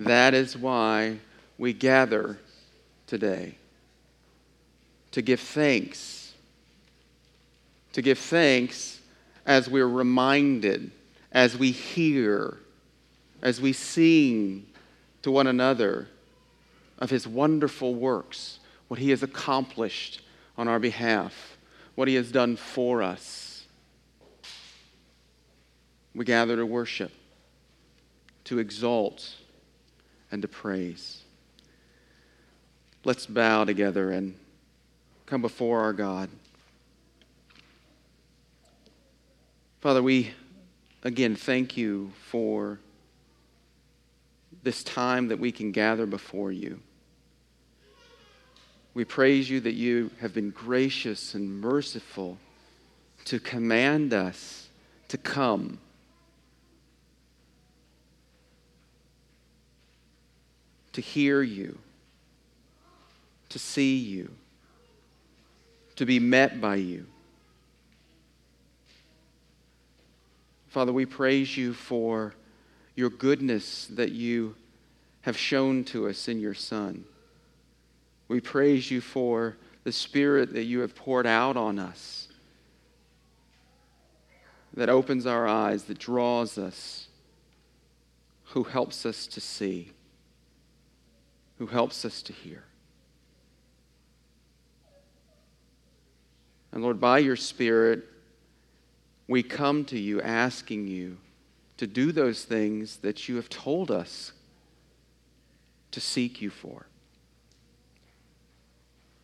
That is why we gather today to give thanks. To give thanks as we're reminded, as we hear, as we sing to one another of his wonderful works, what he has accomplished on our behalf, what he has done for us. We gather to worship, to exalt, and to praise. Let's bow together and come before our God. Father, we again thank you for this time that we can gather before you. We praise you that you have been gracious and merciful to command us to come. To hear you, to see you, to be met by you. Father, we praise you for your goodness that you have shown to us in your Son. We praise you for the Spirit that you have poured out on us, that opens our eyes, that draws us, who helps us to see, who helps us to hear. And Lord, by your Spirit, we come to you asking you to do those things that you have told us to seek you for.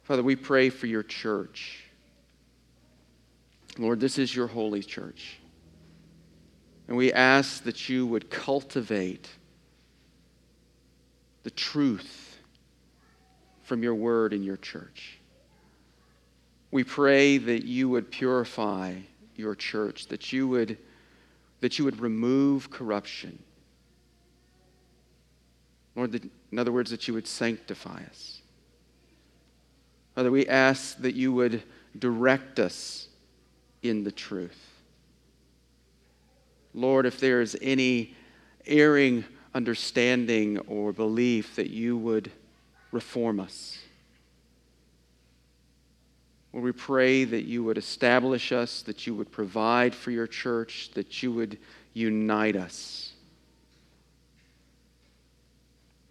Father, we pray for your church. Lord, this is your holy church. And we ask that you would cultivate the truth from your word in your church. We pray that you would purify your church, that you would, that you would remove corruption. Lord, that, in other words, that you would sanctify us. Father, we ask that you would direct us in the truth. Lord, if there is any erring understanding or belief, that you would reform us. Lord, we pray that you would establish us, that you would provide for your church, that you would unite us.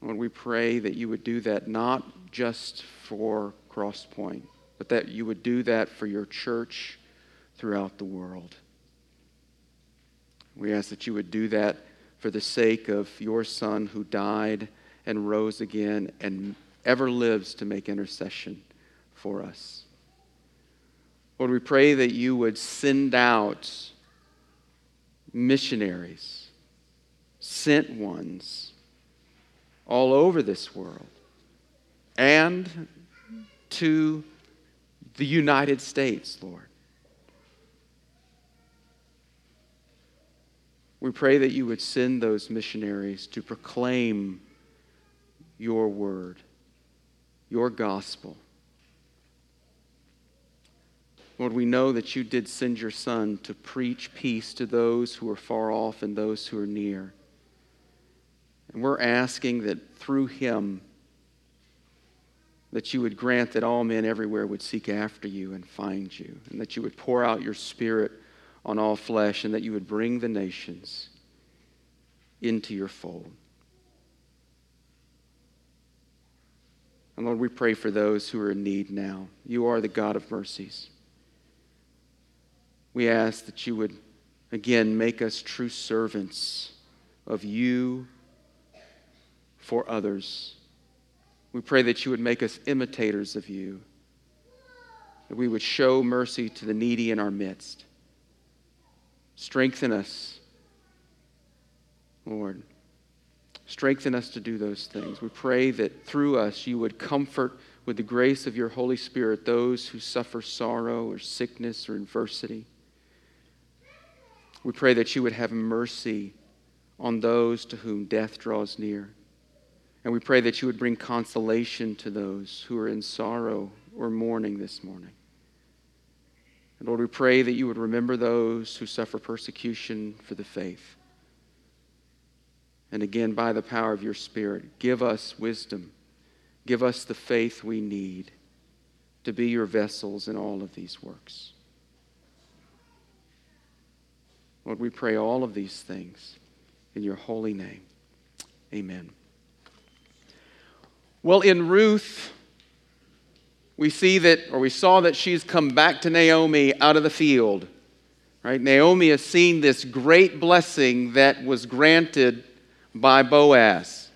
Lord, we pray that you would do that not just for Crosspoint, but that you would do that for your church throughout the world. We ask that you would do that for the sake of your Son who died and rose again and ever lives to make intercession for us. Lord, we pray that you would send out missionaries, sent ones all over this world and to the United States, Lord. We pray that you would send those missionaries to proclaim your word, your gospel Lord, we know that you did send your Son to preach peace to those who are far off and those who are near. And we're asking that through him, that you would grant that all men everywhere would seek after you and find you, and that you would pour out your Spirit on all flesh, and that you would bring the nations into your fold. And Lord, we pray for those who are in need now. You are the God of mercies we ask that you would again make us true servants of you for others. We pray that you would make us imitators of you, that we would show mercy to the needy in our midst. Strengthen us, Lord. Strengthen us to do those things. We pray that through us you would comfort with the grace of your Holy Spirit those who suffer sorrow or sickness or adversity. We pray that you would have mercy on those to whom death draws near. And we pray that you would bring consolation to those who are in sorrow or mourning this morning. And Lord, we pray that you would remember those who suffer persecution for the faith. And again, by the power of your Spirit, give us wisdom. Give us the faith we need to be your vessels in all of these works. Lord, we pray all of these things in your holy name. Amen. Well, in Ruth, we see that, or we saw that she's come back to Naomi out of the field. Right? Naomi has seen this great blessing that was granted by Boaz.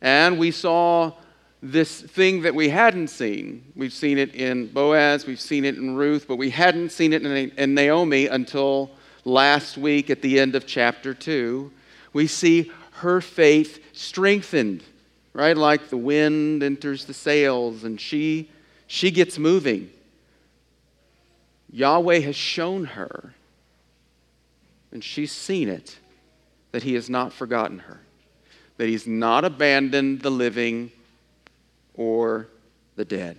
And we saw this thing that we hadn't seen. We've seen it in Boaz, we've seen it in Ruth, but we hadn't seen it in Naomi until last week at the end of chapter 2. We see her faith strengthened, right? Like the wind enters the sails and she, she gets moving. Yahweh has shown her, and she's seen it, that He has not forgotten her, that He's not abandoned the living or the dead,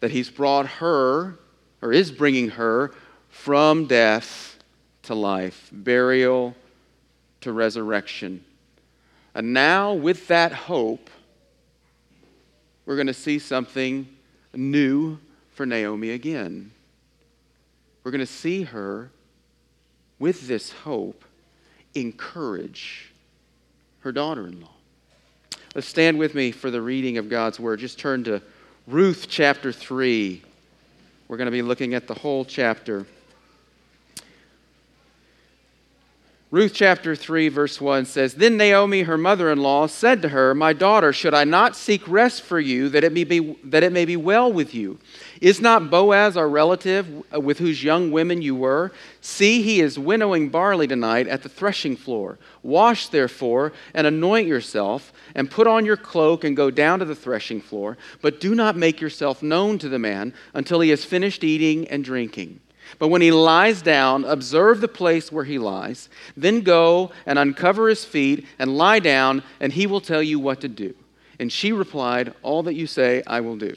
that He's brought her, or is bringing her, from death to life, burial to resurrection. And now, with that hope, we're going to see something new for Naomi again. We're going to see her, with this hope, encourage her daughter in law. Let's stand with me for the reading of God's word. Just turn to Ruth chapter 3. We're going to be looking at the whole chapter. Ruth chapter 3, verse 1 says Then Naomi, her mother in law, said to her, My daughter, should I not seek rest for you, that it, may be, that it may be well with you? Is not Boaz our relative, with whose young women you were? See, he is winnowing barley tonight at the threshing floor. Wash, therefore, and anoint yourself, and put on your cloak, and go down to the threshing floor. But do not make yourself known to the man until he has finished eating and drinking. But when he lies down, observe the place where he lies. Then go and uncover his feet and lie down, and he will tell you what to do. And she replied, All that you say, I will do.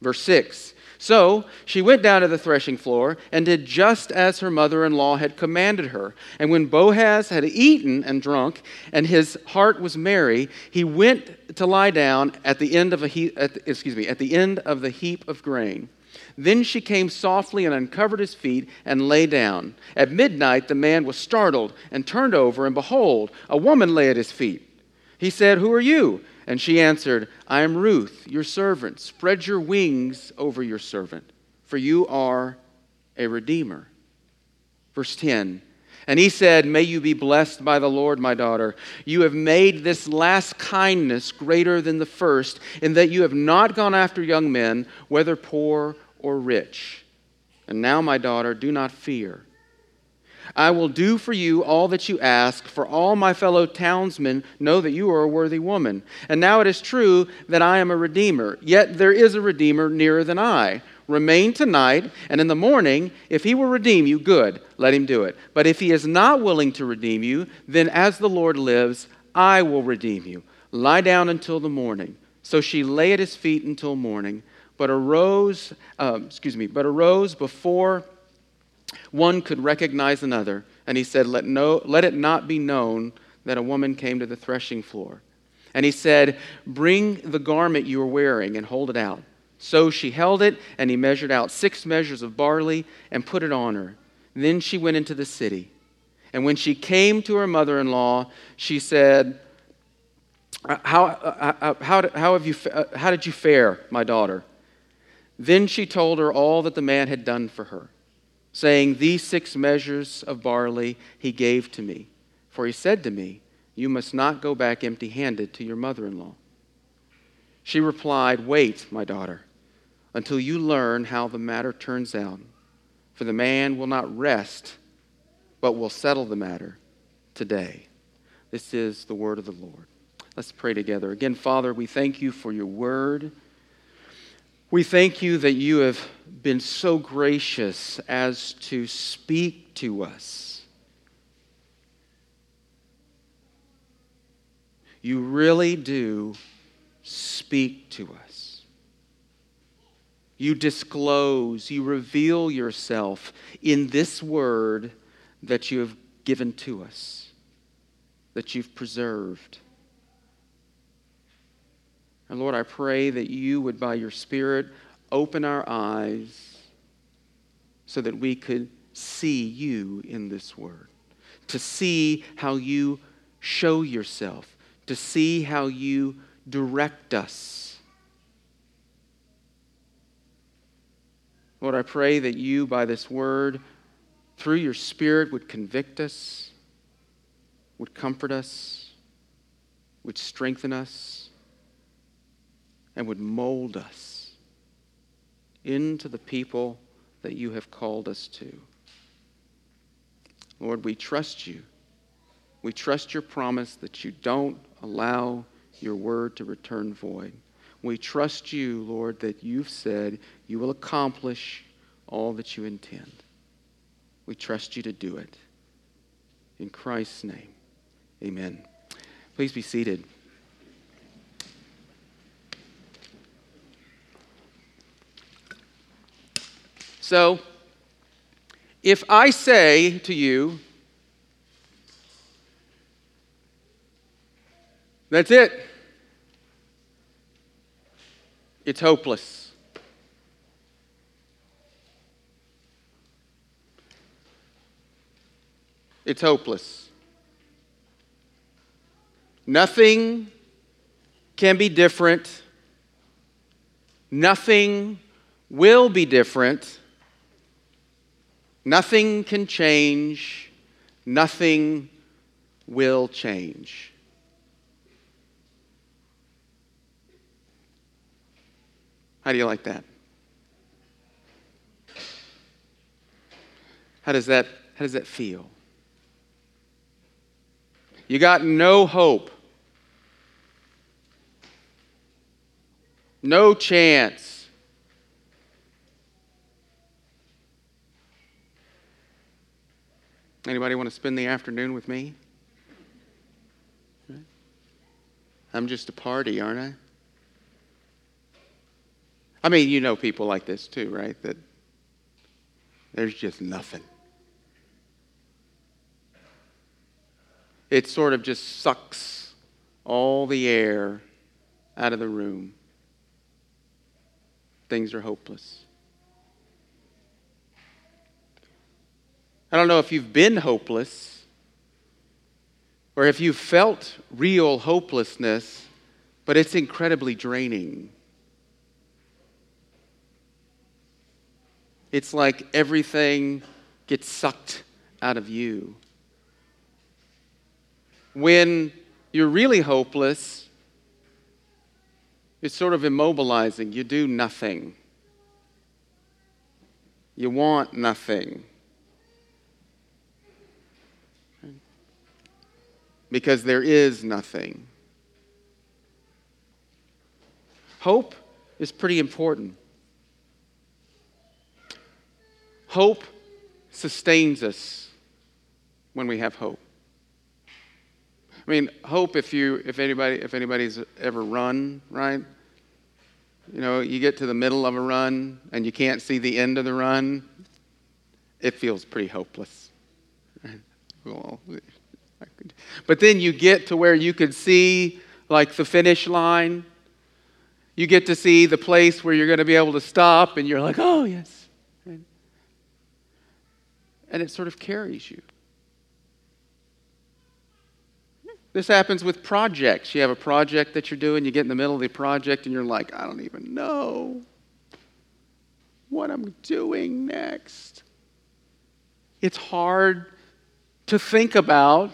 Verse 6 So she went down to the threshing floor and did just as her mother in law had commanded her. And when Boaz had eaten and drunk, and his heart was merry, he went to lie down at the end of a he- the, excuse me, at the end of the heap of grain. Then she came softly and uncovered his feet and lay down. At midnight, the man was startled and turned over, and behold, a woman lay at his feet. He said, Who are you? And she answered, I am Ruth, your servant. Spread your wings over your servant, for you are a redeemer. Verse 10 And he said, May you be blessed by the Lord, my daughter. You have made this last kindness greater than the first, in that you have not gone after young men, whether poor or rich. And now, my daughter, do not fear. I will do for you all that you ask, for all my fellow townsmen know that you are a worthy woman. And now it is true that I am a redeemer, yet there is a redeemer nearer than I. Remain tonight, and in the morning, if he will redeem you, good, let him do it. But if he is not willing to redeem you, then as the Lord lives, I will redeem you. Lie down until the morning. So she lay at his feet until morning but arose, um, excuse me, but arose before one could recognize another. And he said, let, no, let it not be known that a woman came to the threshing floor. And he said, Bring the garment you are wearing and hold it out. So she held it, and he measured out six measures of barley and put it on her. Then she went into the city. And when she came to her mother in law, she said, how, uh, how, how, have you, uh, how did you fare, my daughter? Then she told her all that the man had done for her, saying, These six measures of barley he gave to me. For he said to me, You must not go back empty handed to your mother in law. She replied, Wait, my daughter, until you learn how the matter turns out. For the man will not rest, but will settle the matter today. This is the word of the Lord. Let's pray together. Again, Father, we thank you for your word. We thank you that you have been so gracious as to speak to us. You really do speak to us. You disclose, you reveal yourself in this word that you have given to us. that you've preserved. And Lord, I pray that you would, by your Spirit, open our eyes so that we could see you in this word, to see how you show yourself, to see how you direct us. Lord, I pray that you, by this word, through your Spirit, would convict us, would comfort us, would strengthen us, and would mold us into the people that you have called us to. Lord, we trust you. We trust your promise that you don't allow your word to return void. We trust you, Lord, that you've said you will accomplish all that you intend. We trust you to do it. In Christ's name, amen. Please be seated. So, if I say to you, that's it, it's hopeless. It's hopeless. Nothing can be different. Nothing will be different Nothing can change. Nothing will change. How do you like that? How does that, how does that feel? You got no hope, no chance. Anybody want to spend the afternoon with me? I'm just a party, aren't I? I mean, you know people like this too, right? That there's just nothing. It sort of just sucks all the air out of the room. Things are hopeless. I don't know if you've been hopeless or if you've felt real hopelessness, but it's incredibly draining. It's like everything gets sucked out of you. When you're really hopeless, it's sort of immobilizing. You do nothing. You want nothing. Because there is nothing. Hope is pretty important. Hope sustains us when we have hope. I mean, hope if you if anybody if anybody's ever run, right? You know, you get to the middle of a run and you can't see the end of the run, it feels pretty hopeless. but then you get to where you could see like the finish line. You get to see the place where you're going to be able to stop, and you're like, oh, yes. And it sort of carries you. This happens with projects. You have a project that you're doing, you get in the middle of the project, and you're like, I don't even know what I'm doing next. It's hard to think about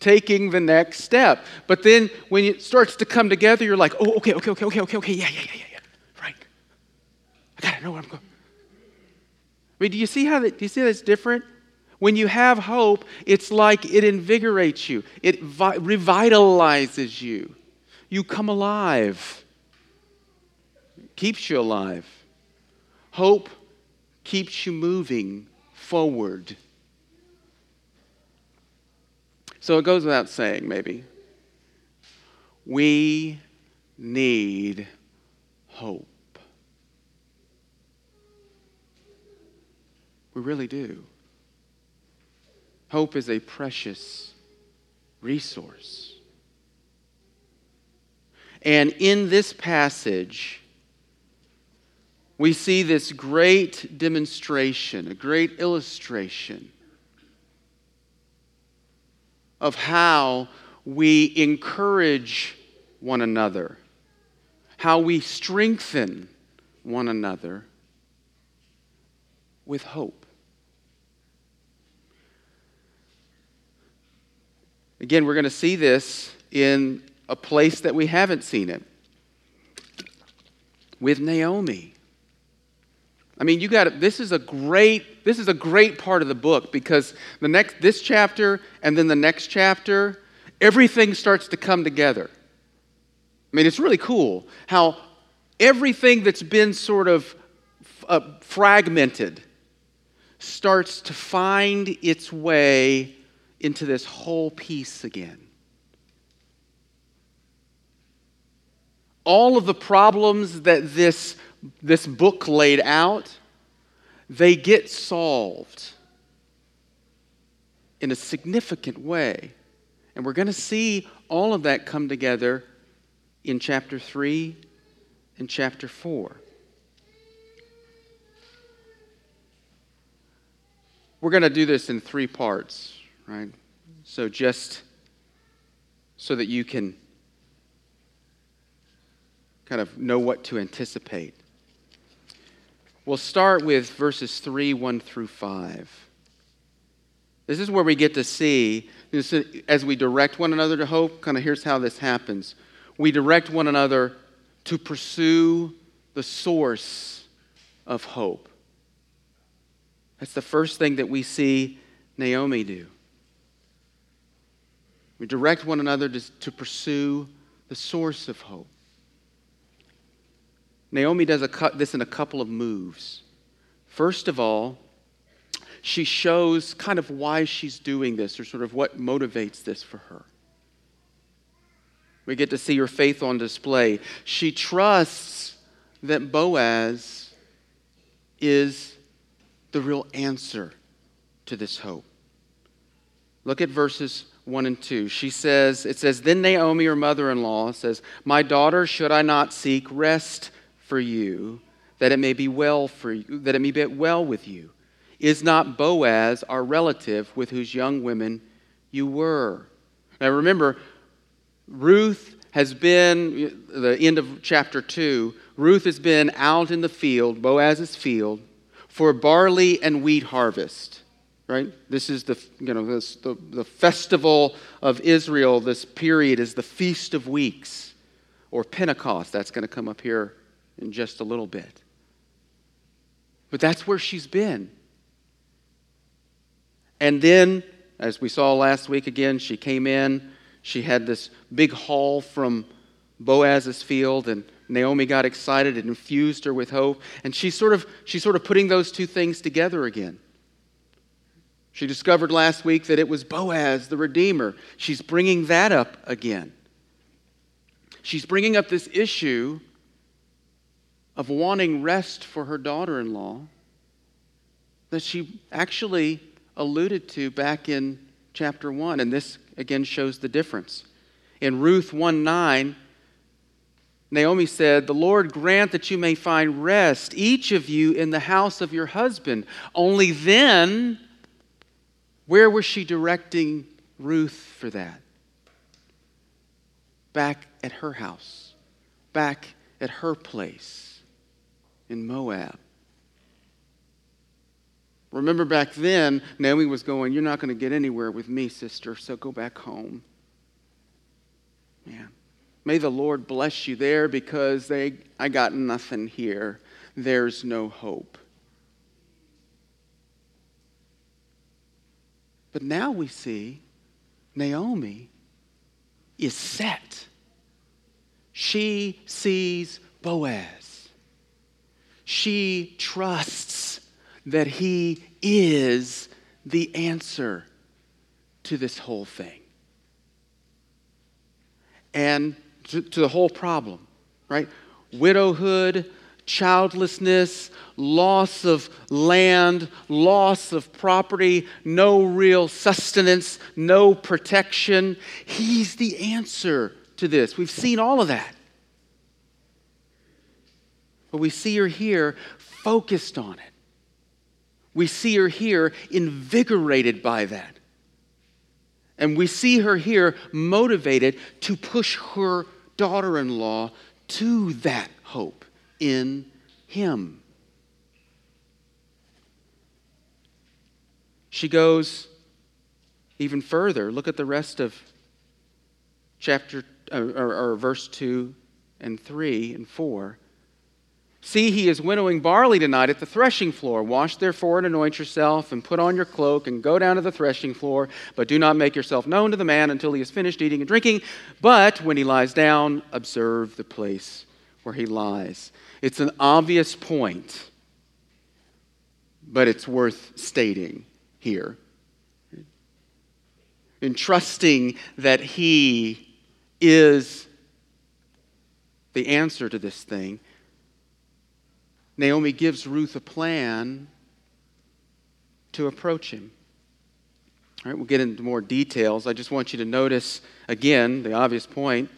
taking the next step. But then when it starts to come together, you're like, oh, okay, okay, okay, okay, okay, okay, yeah, yeah, yeah, yeah, yeah. Right. I gotta know where I'm going. I mean, do you see how that, do you see that's different? When you have hope, it's like it invigorates you, it vi- revitalizes you. You come alive, keeps you alive. Hope keeps you moving forward. So it goes without saying, maybe. We need hope. We really do. Hope is a precious resource. And in this passage, we see this great demonstration, a great illustration of how we encourage one another, how we strengthen one another with hope. Again, we're going to see this in a place that we haven't seen it with Naomi. I mean, you got this is a great this is a great part of the book because the next this chapter and then the next chapter everything starts to come together. I mean, it's really cool how everything that's been sort of uh, fragmented starts to find its way into this whole piece again. All of the problems that this, this book laid out, they get solved in a significant way. And we're going to see all of that come together in chapter 3 and chapter 4. We're going to do this in three parts right? So just so that you can kind of know what to anticipate. We'll start with verses 3, 1 through 5. This is where we get to see, as we direct one another to hope, kind of here's how this happens. We direct one another to pursue the source of hope. That's the first thing that we see Naomi do. We direct one another to, to pursue the source of hope. Naomi does a, this in a couple of moves. First of all, she shows kind of why she's doing this or sort of what motivates this for her. We get to see her faith on display. She trusts that Boaz is the real answer to this hope. Look at verses 1 and 2. She says, it says, Then Naomi, her mother in law, says, My daughter, should I not seek rest for you, that it may be well for you, that it may be well with you? Is not Boaz our relative with whose young women you were? Now remember, Ruth has been, the end of chapter 2, Ruth has been out in the field, Boaz's field, for barley and wheat harvest right? This is the, you know, this, the, the festival of Israel. This period is the Feast of Weeks or Pentecost. That's going to come up here in just a little bit. But that's where she's been. And then, as we saw last week again, she came in. She had this big haul from Boaz's field, and Naomi got excited. It infused her with hope. And she's sort of, she's sort of putting those two things together again. She discovered last week that it was Boaz, the Redeemer. She's bringing that up again. She's bringing up this issue of wanting rest for her daughter in law that she actually alluded to back in chapter 1. And this again shows the difference. In Ruth 1 9, Naomi said, The Lord grant that you may find rest, each of you in the house of your husband. Only then where was she directing Ruth for that? Back at her house, back at her place in Moab. Remember back then, Naomi was going, You're not going to get anywhere with me, sister, so go back home. Man, may the Lord bless you there because they, I got nothing here. There's no hope. But now we see Naomi is set. She sees Boaz. She trusts that he is the answer to this whole thing and to, to the whole problem, right? Widowhood, childlessness, loss of land, loss of property, no real sustenance, no protection. He's the answer to this. We've seen all of that. But we see her here focused on it. We see her here invigorated by that. And we see her here motivated to push her daughter in law to that hope in Him. She goes even further. Look at the rest of chapter uh, or, or verse 2 and 3 and 4. See, he is winnowing barley tonight at the threshing floor. Wash therefore and anoint yourself, and put on your cloak, and go down to the threshing floor. But do not make yourself known to the man until he has finished eating and drinking. But when he lies down, observe the place where he lies. It's an obvious point, but it's worth stating here. In trusting that he is the answer to this thing, Naomi gives Ruth a plan to approach him. All right, we'll get into more details. I just want you to notice again the obvious point.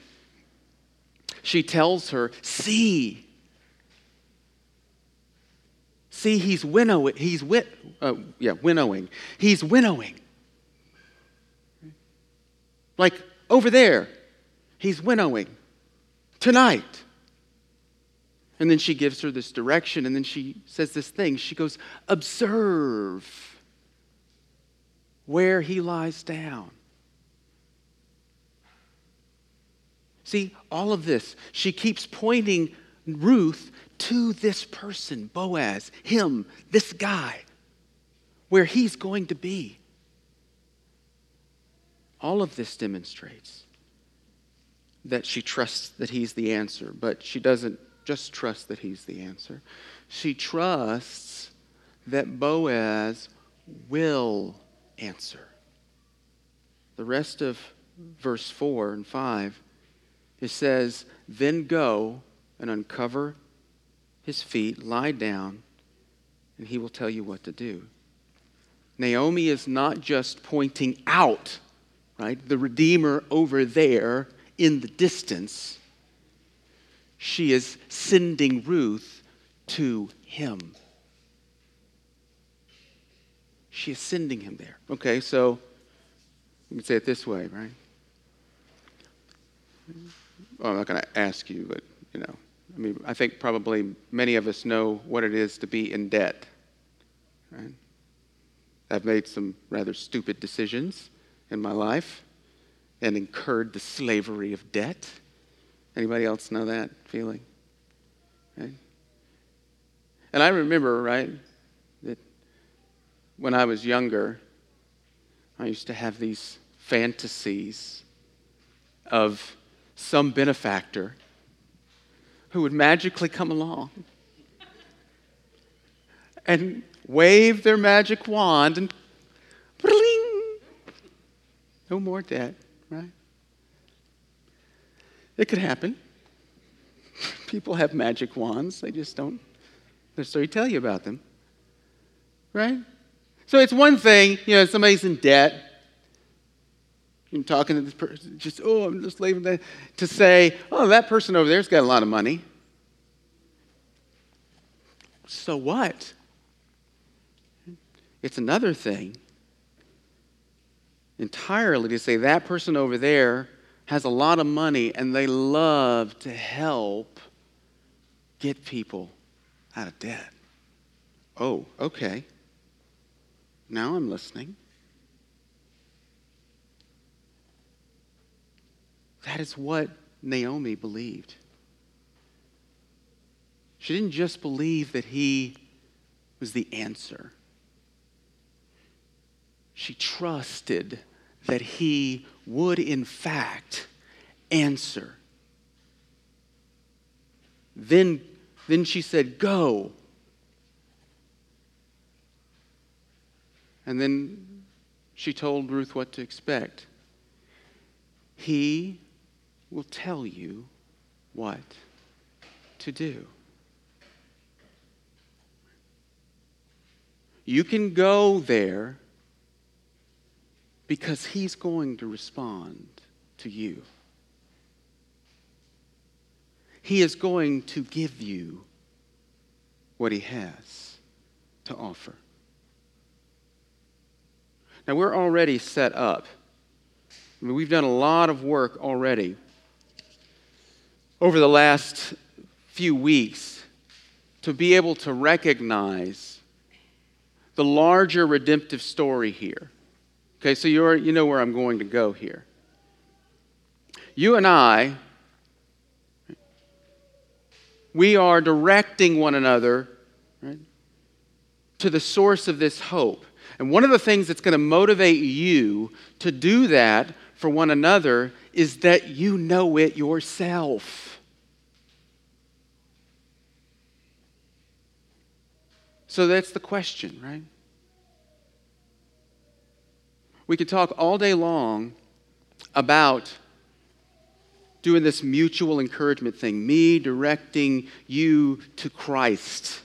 She tells her, See, see, he's winnowing. He's wit, uh, yeah, winnowing. He's winnowing. Like over there, he's winnowing tonight. And then she gives her this direction, and then she says this thing. She goes, Observe where he lies down. See, all of this, she keeps pointing Ruth to this person, Boaz, him, this guy, where he's going to be. All of this demonstrates that she trusts that he's the answer, but she doesn't just trust that he's the answer. She trusts that Boaz will answer. The rest of verse 4 and 5 it says, Then go and uncover his feet, lie down, and he will tell you what to do. Naomi is not just pointing out, right, the Redeemer over there in the distance. She is sending Ruth to him. She is sending him there. Okay, so you can say it this way, right? well, I'm not going to ask you, but you know, I mean, I think probably many of us know what it is to be in debt. Right? I've made some rather stupid decisions in my life and incurred the slavery of debt. Anybody else know that feeling? Right? And I remember, right, that when I was younger, I used to have these fantasies of some benefactor who would magically come along and wave their magic wand and no more debt, right? It could happen. People have magic wands, they just don't necessarily tell you about them, right? So it's one thing, you know, somebody's in debt you're talking to this person, just, oh, I'm just leaving that, to say, oh, that person over there's got a lot of money. So what? It's another thing entirely to say that person over there has a lot of money and they love to help get people out of debt. Oh, okay. Now I'm listening. That is what Naomi believed. She didn't just believe that he was the answer, she trusted that he would, in fact, answer. Then, then she said, Go. And then she told Ruth what to expect. He will tell you what to do. You can go there because He's going to respond to you. He is going to give you what He has to offer. Now, we're already set up. I mean, we've done a lot of work already over the last few weeks to be able to recognize the larger redemptive story here. Okay, so you're, you know where I'm going to go here. You and I, we are directing one another right, to the source of this hope. And one of the things that's going to motivate you to do that for one another is that you know it yourself. So that's the question, right? We could talk all day long about doing this mutual encouragement thing, me directing you to Christ.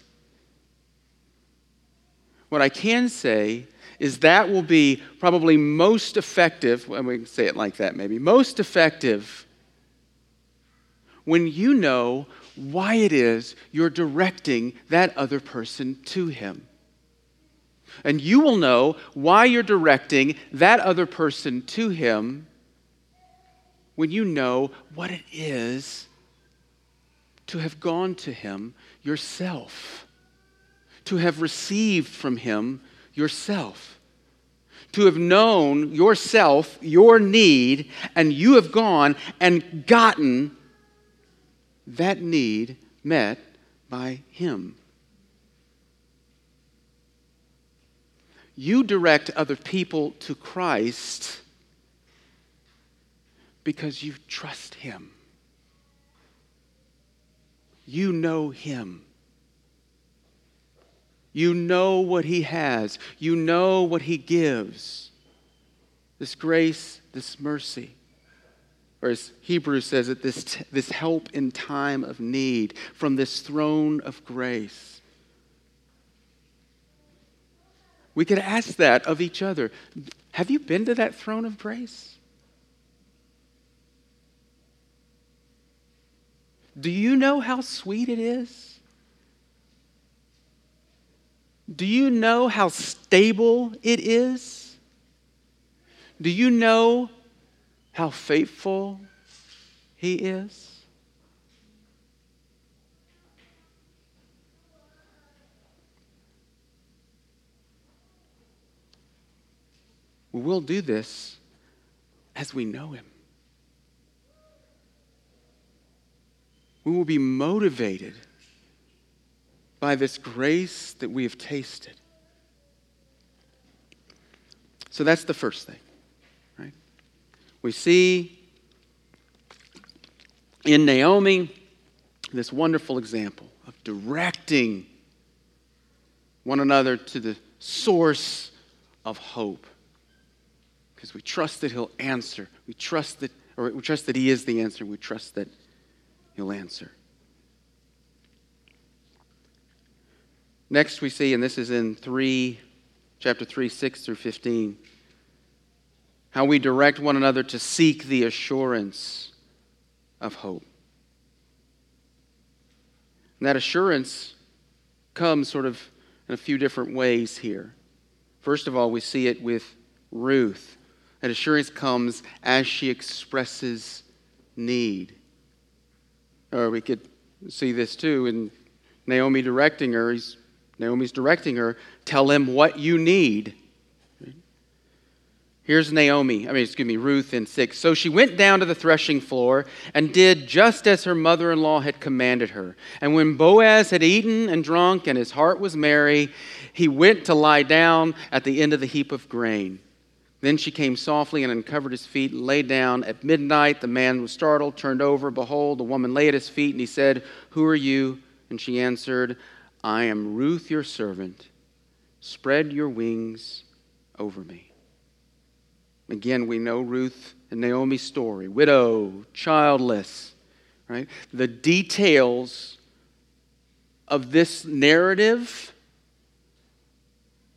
What I can say is that will be probably most effective, and we can say it like that maybe, most effective when you know why it is you're directing that other person to Him. And you will know why you're directing that other person to Him when you know what it is to have gone to Him yourself, to have received from Him yourself, to have known yourself, your need, and you have gone and gotten that need met by Him. You direct other people to Christ because you trust Him. You know Him. You know what He has. You know what He gives. This grace, this mercy or as Hebrews says it, this, this help in time of need from this throne of grace. We could ask that of each other. Have you been to that throne of grace? Do you know how sweet it is? Do you know how stable it is? Do you know how faithful He is? We'll do this as we know Him. We will be motivated by this grace that we have tasted. So that's the first thing right? we see in Naomi this wonderful example of directing one another to the source of hope. Because we trust that he'll answer. We trust that, or we trust that he is the answer. We trust that he'll answer. Next we see, and this is in 3, chapter 3, 6 through 15 how we direct one another to seek the assurance of hope. And that assurance comes sort of in a few different ways here. First of all, we see it with Ruth. That assurance comes as she expresses need. Or we could see this too in Naomi directing her. He's, Naomi's directing her, tell him what you need. Here's Naomi, I mean, excuse me, Ruth in 6. So she went down to the threshing floor and did just as her mother in law had commanded her. And when Boaz had eaten and drunk and his heart was merry, he went to lie down at the end of the heap of grain. Then she came softly and uncovered his feet and lay down. At midnight, the man was startled, turned over. Behold, the woman lay at his feet, and he said, Who are you? And she answered, I am Ruth, your servant. Spread your wings over me. Again, we know Ruth and Naomi's story widow, childless, right? The details of this narrative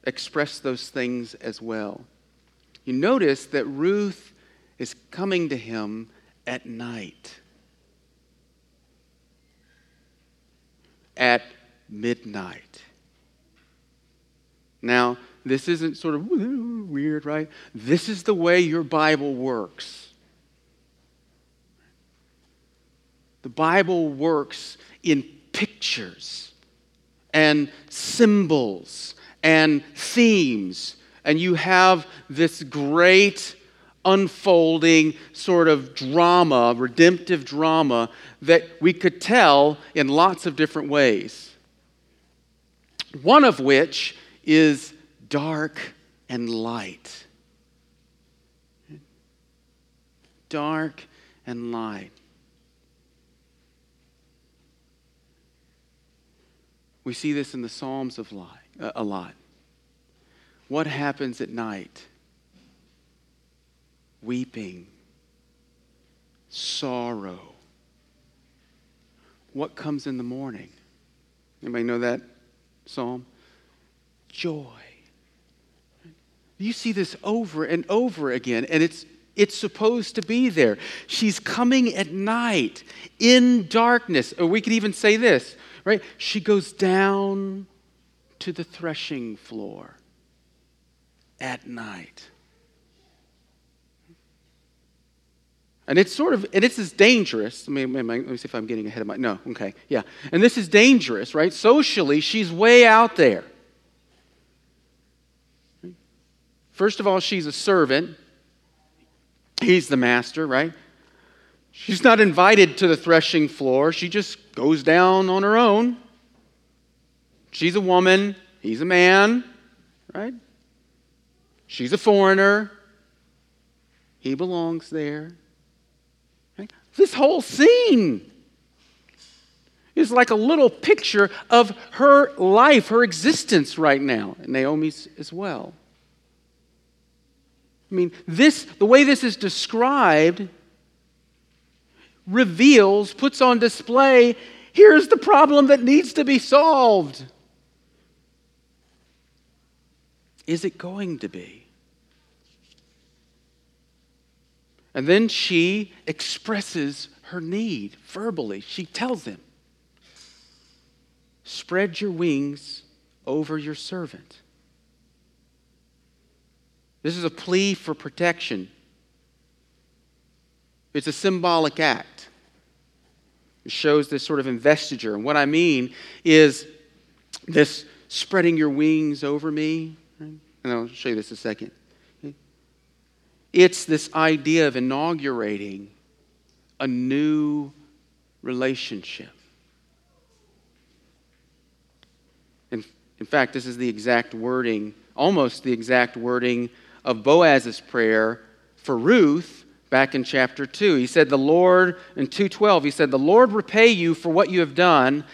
express those things as well. You notice that Ruth is coming to him at night, at midnight. Now, this isn't sort of weird, right? This is the way your Bible works. The Bible works in pictures and symbols and themes. And you have this great unfolding sort of drama, redemptive drama, that we could tell in lots of different ways. One of which is dark and light. Dark and light. We see this in the Psalms of light, uh, a lot. What happens at night? Weeping, sorrow. What comes in the morning? Anybody know that psalm? Joy. You see this over and over again, and it's it's supposed to be there. She's coming at night in darkness. Or we could even say this right? She goes down to the threshing floor at night. And it's sort of, and it's as dangerous. I mean, let me see if I'm getting ahead of my, no, okay, yeah. And this is dangerous, right? Socially, she's way out there. First of all, she's a servant. He's the master, right? She's not invited to the threshing floor. She just goes down on her own. She's a woman. He's a man, right? She's a foreigner. He belongs there. This whole scene is like a little picture of her life, her existence right now, and Naomi's as well. I mean, this, the way this is described reveals, puts on display here's the problem that needs to be solved. Is it going to be? And then she expresses her need verbally. She tells him, Spread your wings over your servant. This is a plea for protection. It's a symbolic act. It shows this sort of investiture. And what I mean is this spreading your wings over me. And I'll show you this in a second. It's this idea of inaugurating a new relationship. In, in fact, this is the exact wording, almost the exact wording of Boaz's prayer for Ruth back in chapter 2. He said, The Lord, in 2.12, he said, The Lord repay you for what you have done,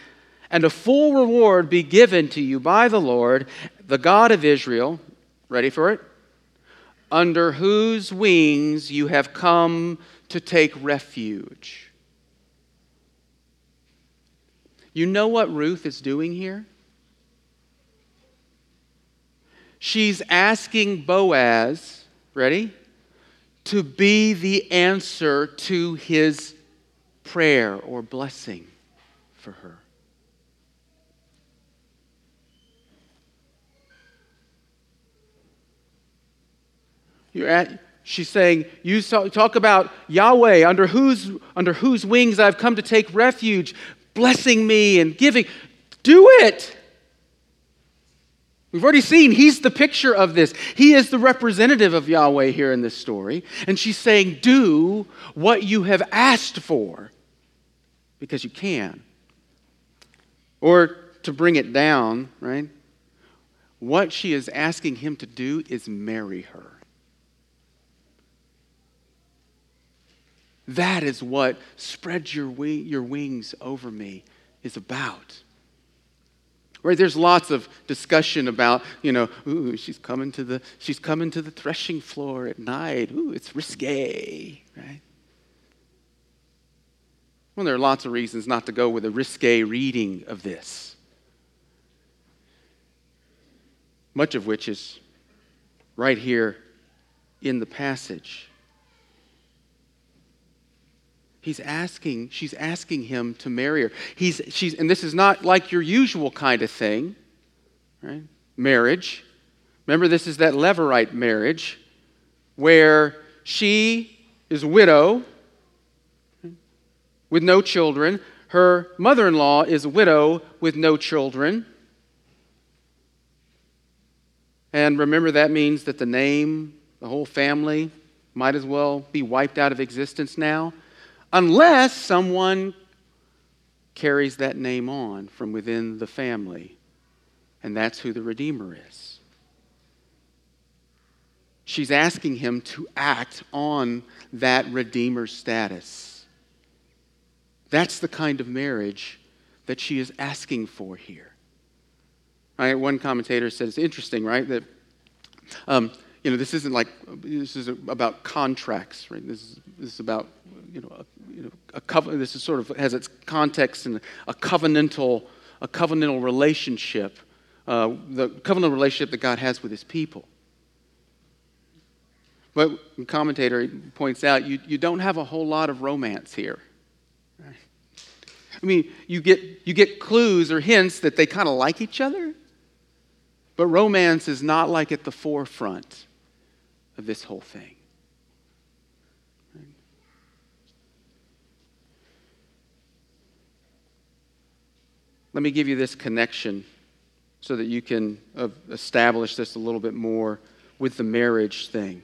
and a full reward be given to you by the Lord, the God of Israel. Ready for it? Under whose wings you have come to take refuge. You know what Ruth is doing here? She's asking Boaz, ready? to be the answer to his prayer or blessing for her. You're at, she's saying, You talk about Yahweh, under whose, under whose wings I've come to take refuge, blessing me and giving. Do it. We've already seen he's the picture of this. He is the representative of Yahweh here in this story. And she's saying, Do what you have asked for because you can. Or to bring it down, right? What she is asking him to do is marry her. That is what spread your, your wings over me is about. Right? There's lots of discussion about, you know, ooh, she's coming to the she's coming to the threshing floor at night. Ooh, it's risque, right? Well, there are lots of reasons not to go with a risque reading of this. much of which is right here in the passage. He's asking, she's asking him to marry her. He's, she's, and this is not like your usual kind of thing, right? Marriage. Remember, this is that Levirate marriage where she is a widow with no children. Her mother in law is a widow with no children. And remember, that means that the name, the whole family, might as well be wiped out of existence now unless someone carries that name on from within the family. And that's who the Redeemer is. She's asking him to act on that Redeemer status. That's the kind of marriage that she is asking for here. One commentator says it's interesting, right? That um, you know, this isn't like this is about contracts, right? This is, this is about you know, you know, a covenant. This is sort of has its context in a covenantal, a covenantal relationship, uh, the covenantal relationship that God has with His people. But the commentator points out you, you don't have a whole lot of romance here. I mean, you get, you get clues or hints that they kind of like each other, but romance is not like at the forefront of this whole thing. Let me give you this connection so that you can uh, establish this a little bit more with the marriage thing.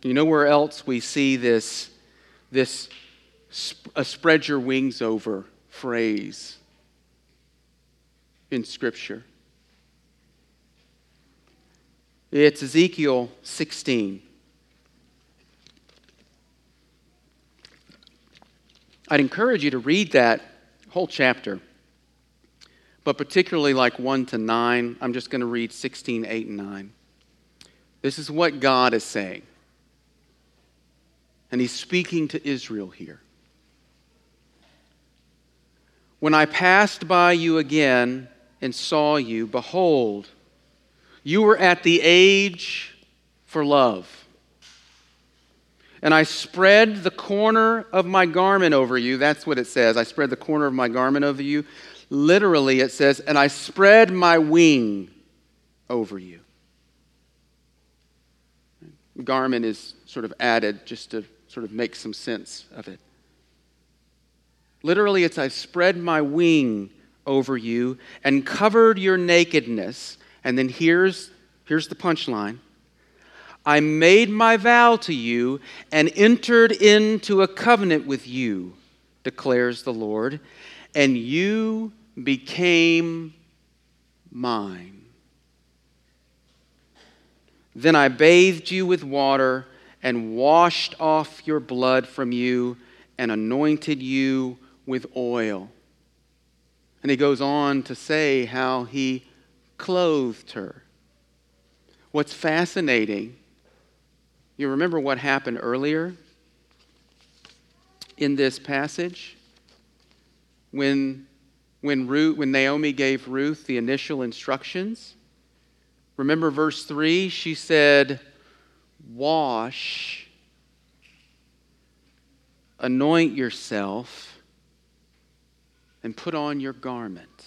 You know where else we see this, this a spread your wings over phrase in Scripture? It's Ezekiel 16. I'd encourage you to read that whole chapter, but particularly like 1 to 9. I'm just going to read 16, 8, and 9. This is what God is saying. And He's speaking to Israel here. When I passed by you again and saw you, behold, you were at the age for love. And I spread the corner of my garment over you. That's what it says. I spread the corner of my garment over you. Literally, it says, and I spread my wing over you. Garment is sort of added just to sort of make some sense of it. Literally, it's I spread my wing over you and covered your nakedness and then here's, here's the punchline I made my vow to you and entered into a covenant with you, declares the Lord, and you became mine. Then I bathed you with water and washed off your blood from you and anointed you with oil. And he goes on to say how he clothed her. What's fascinating, you remember what happened earlier in this passage? When, when, Ruth, when Naomi gave Ruth the initial instructions? Remember verse 3? She said, Wash, anoint yourself, and put on your garment.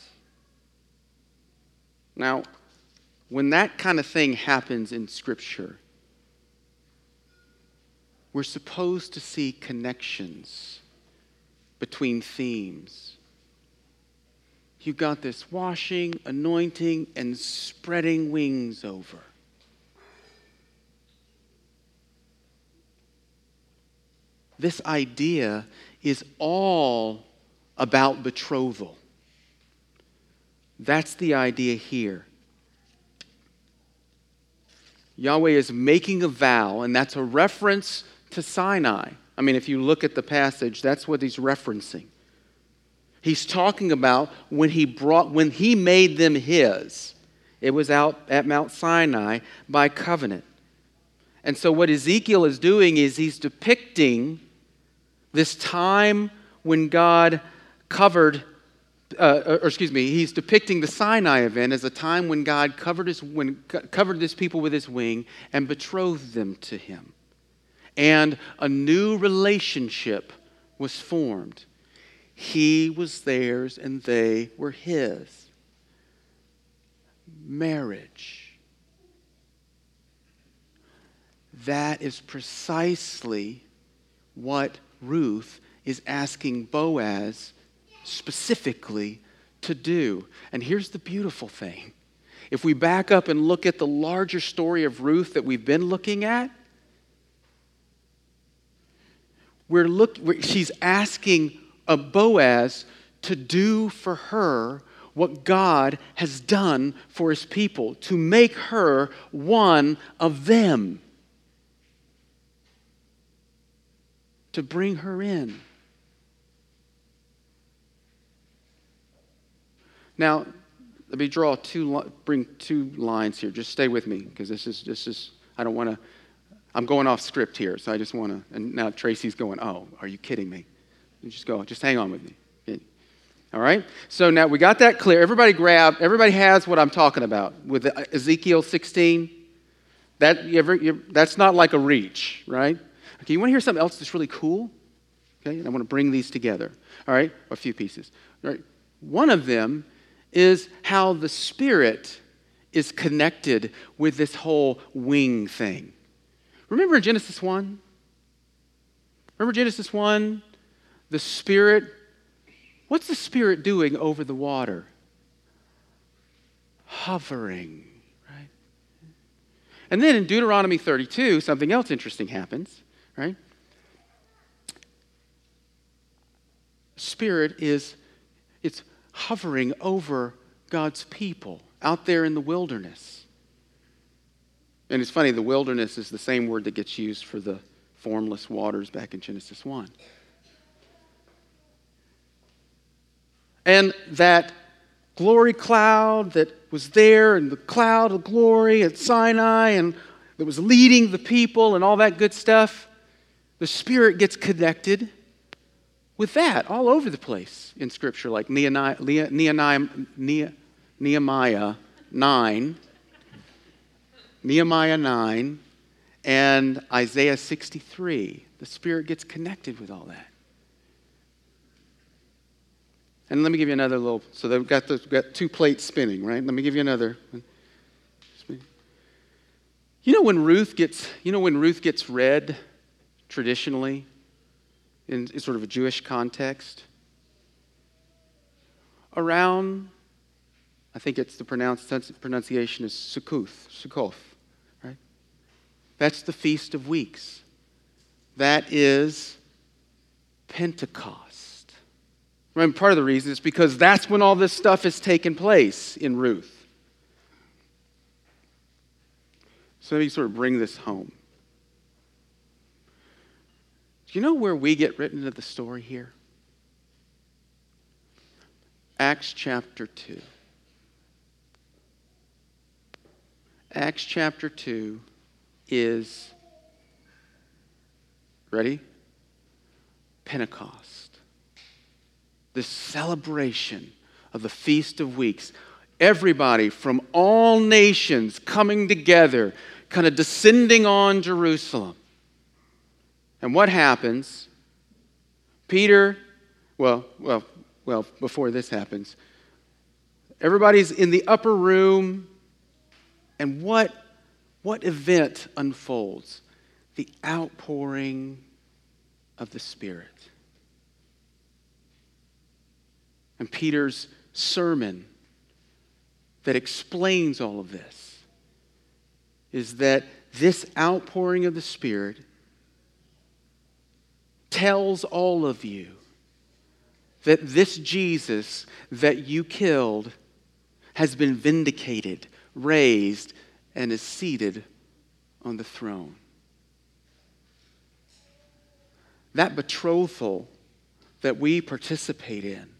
Now, when that kind of thing happens in Scripture, we're supposed to see connections between themes. You've got this washing, anointing, and spreading wings over. This idea is all about betrothal. That's the idea here. Yahweh is making a vow, and that's a reference to Sinai. I mean, if you look at the passage, that's what he's referencing. He's talking about when he brought when he made them his. It was out at Mount Sinai by covenant. And so what Ezekiel is doing is he's depicting this time when God covered uh, or excuse me, he's depicting the Sinai event as a time when God covered, his, when, covered his people with his wing and betrothed them to him. And a new relationship was formed. He was theirs and they were his. Marriage. That is precisely what Ruth is asking Boaz specifically to do. And here's the beautiful thing if we back up and look at the larger story of Ruth that we've been looking at, we're look, we're, she's asking a Boaz to do for her what God has done for his people, to make her one of them, to bring her in. Now, let me draw two, bring two lines here. Just stay with me because this is, this is, I don't want to, I'm going off script here, so I just want to, and now Tracy's going, oh, are you kidding me? Just go, just hang on with me. All right? So now we got that clear. Everybody grab, everybody has what I'm talking about with uh, Ezekiel 16. That, you ever, you, that's not like a reach, right? Okay, you want to hear something else that's really cool? Okay, and I want to bring these together. All right, a few pieces. All right, one of them is how the Spirit is connected with this whole wing thing. Remember in Genesis 1? Remember Genesis 1? The Spirit, what's the Spirit doing over the water? Hovering, right? And then in Deuteronomy 32, something else interesting happens, right? Spirit is, it's hovering over God's people out there in the wilderness. And it's funny, the wilderness is the same word that gets used for the formless waters back in Genesis 1. And that glory cloud that was there, and the cloud of glory at Sinai, and that was leading the people, and all that good stuff, the Spirit gets connected with that all over the place in Scripture, like Nehemiah, Nehemiah, Nehemiah 9, Nehemiah 9, and Isaiah 63. The Spirit gets connected with all that. And let me give you another little. So they've got, the, got two plates spinning, right? Let me give you another. You know when Ruth gets. You know when Ruth gets read traditionally in, in sort of a Jewish context. Around, I think it's the pronunciation is Sukkoth, Sukkoth, right? That's the Feast of Weeks. That is Pentecost. And part of the reason is because that's when all this stuff has taken place in Ruth. So let me sort of bring this home Do you know where we get written into the story here? Acts chapter 2. Acts chapter 2 is, ready? Pentecost. This celebration of the Feast of Weeks. Everybody from all nations coming together, kind of descending on Jerusalem. And what happens? Peter, well, well, well, before this happens, everybody's in the upper room, and what, what event unfolds? The outpouring of the Spirit. And Peter's sermon that explains all of this is that this outpouring of the Spirit tells all of you that this Jesus that you killed has been vindicated, raised, and is seated on the throne. That betrothal that we participate in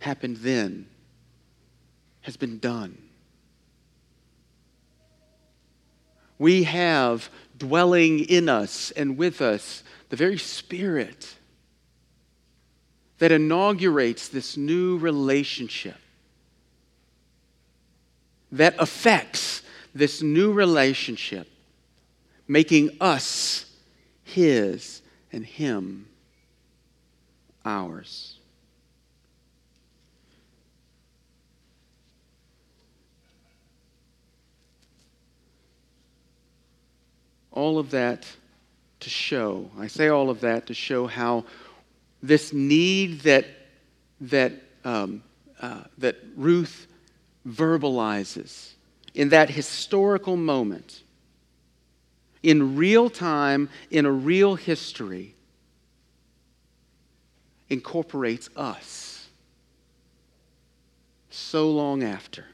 happened then, has been done. We have dwelling in us and with us the very Spirit that inaugurates this new relationship, that affects this new relationship, making us His and Him ours. All of that to show, I say all of that to show how this need that, that, um, uh, that Ruth verbalizes in that historical moment, in real time, in a real history, incorporates us so long after.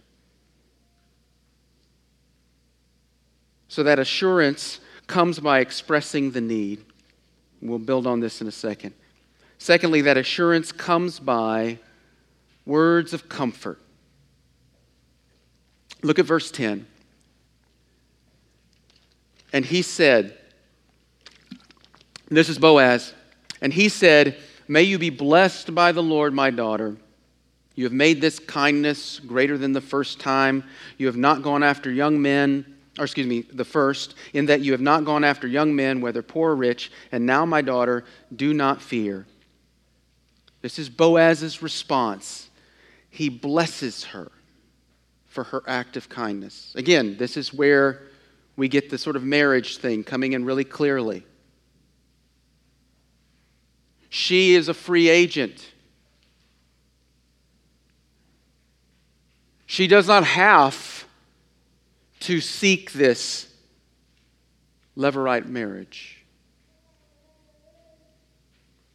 So that assurance comes by expressing the need. We'll build on this in a second. Secondly, that assurance comes by words of comfort. Look at verse 10. And he said, This is Boaz. And he said, May you be blessed by the Lord, my daughter. You have made this kindness greater than the first time. You have not gone after young men, or excuse me, the first, in that you have not gone after young men, whether poor or rich. And now, my daughter, do not fear. This is Boaz's response. He blesses her for her act of kindness. Again, this is where we get the sort of marriage thing coming in really clearly. She is a free agent. She does not have to seek this levirate marriage.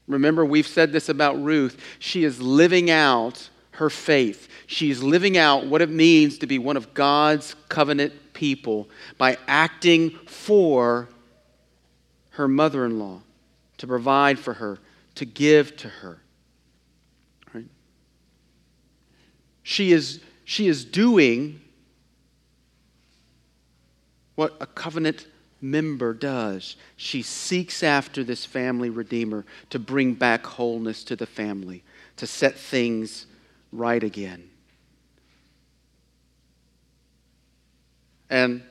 Remember, we've said this about Ruth. She is living out her faith. She is living out what it means to be one of God's covenant people by acting for her mother in law, to provide for her, to give to her. Right? She, is, she is doing what a covenant member does. She seeks after this family redeemer to bring back wholeness to the family, to set things right again. And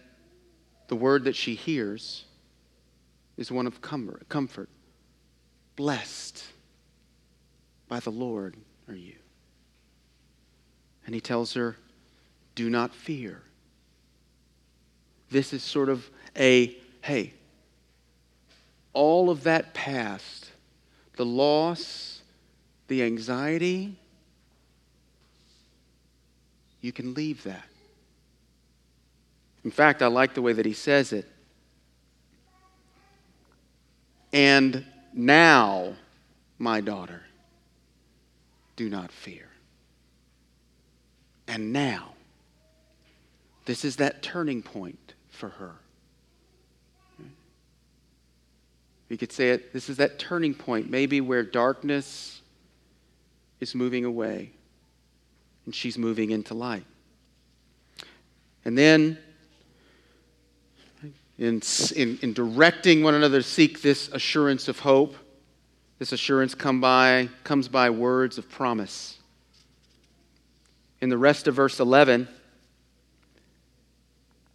the word that she hears is one of comfort. Blessed by the Lord are you. And he tells her, Do not fear. This is sort of a hey, all of that past, the loss, the anxiety, you can leave that. In fact, I like the way that he says it. And now, my daughter, do not fear. And now, this is that turning point for her. We could say it, this is that turning point, maybe where darkness is moving away and she's moving into light. And then, in, in, in directing one another to seek this assurance of hope, this assurance come by, comes by words of promise. In the rest of verse 11,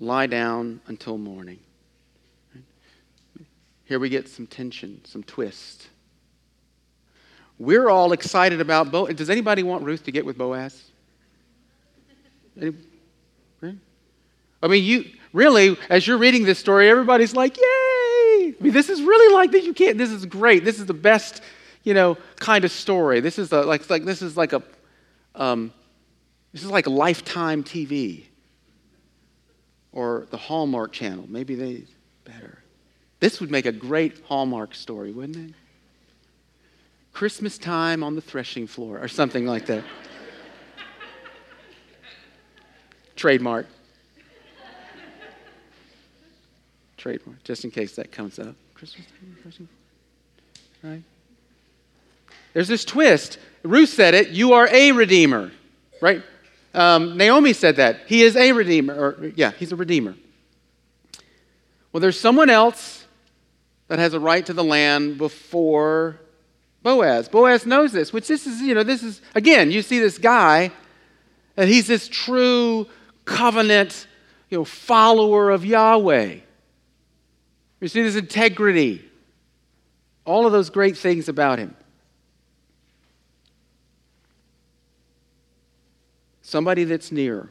lie down until morning. Here we get some tension, some twist. We're all excited about Boaz. Does anybody want Ruth to get with Boaz? I mean, you really, as you're reading this story, everybody's like, "Yay!" I mean, this is really like this. You can't. This is great. This is the best, you know, kind of story. This is the, like, like this is like a, um, this is like lifetime TV or the Hallmark Channel. Maybe they better. This would make a great Hallmark story, wouldn't it? Christmas time on the threshing floor, or something like that. Trademark. Trademark, just in case that comes up. Christmas time, threshing floor. Right? There's this twist. Ruth said it, you are a redeemer, right? Um, Naomi said that. He is a redeemer, or yeah, he's a redeemer. Well, there's someone else that has a right to the land before Boaz. Boaz knows this, which this is, you know, this is, again, you see this guy, and he's this true covenant, you know, follower of Yahweh. You see this integrity, all of those great things about him. Somebody that's near.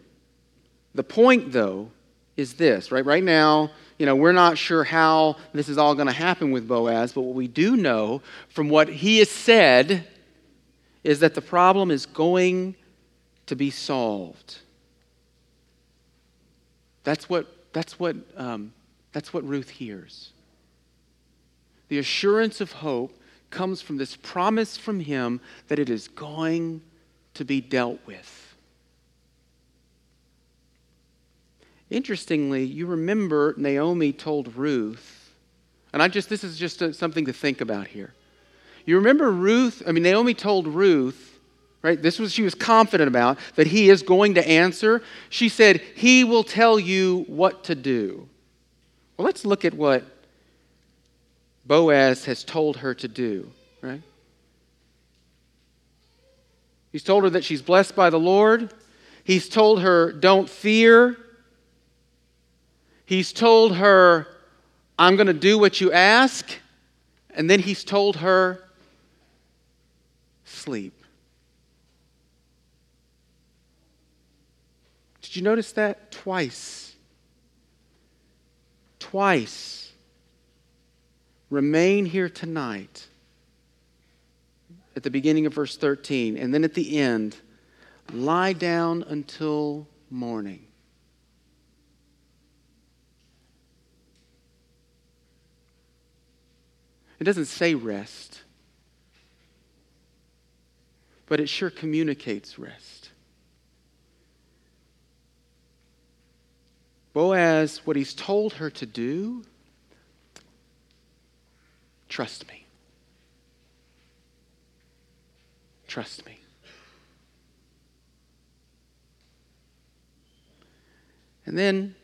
The point, though, is this, right? Right now, you know, we're not sure how this is all going to happen with Boaz, but what we do know from what he has said is that the problem is going to be solved. That's what, that's what, um, that's what Ruth hears. The assurance of hope comes from this promise from him that it is going to be dealt with. Interestingly, you remember Naomi told Ruth, and I just, this is just a, something to think about here. You remember Ruth, I mean, Naomi told Ruth, right? This was she was confident about that he is going to answer. She said, He will tell you what to do. Well, let's look at what Boaz has told her to do, right? He's told her that she's blessed by the Lord. He's told her, Don't fear. He's told her, I'm going to do what you ask. And then he's told her, sleep. Did you notice that? Twice. Twice. Remain here tonight. At the beginning of verse 13. And then at the end, lie down until morning. It doesn't say rest, but it sure communicates rest. Boaz, what he's told her to do, trust me. Trust me. And then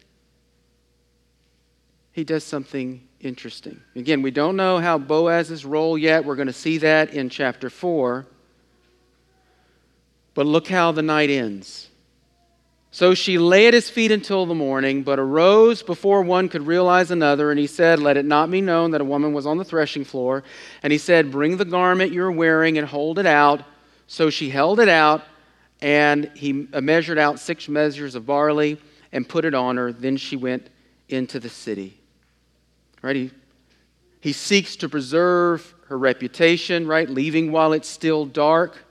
he does something interesting. Again, we don't know how Boaz's role yet. We're going to see that in chapter 4. But look how the night ends. So she lay at his feet until the morning, but arose before one could realize another. And he said, Let it not be known that a woman was on the threshing floor. And he said, Bring the garment you're wearing and hold it out. So she held it out, and he measured out six measures of barley and put it on her. Then she went into the city. Right? He, he seeks to preserve her reputation, right? Leaving while it's still dark.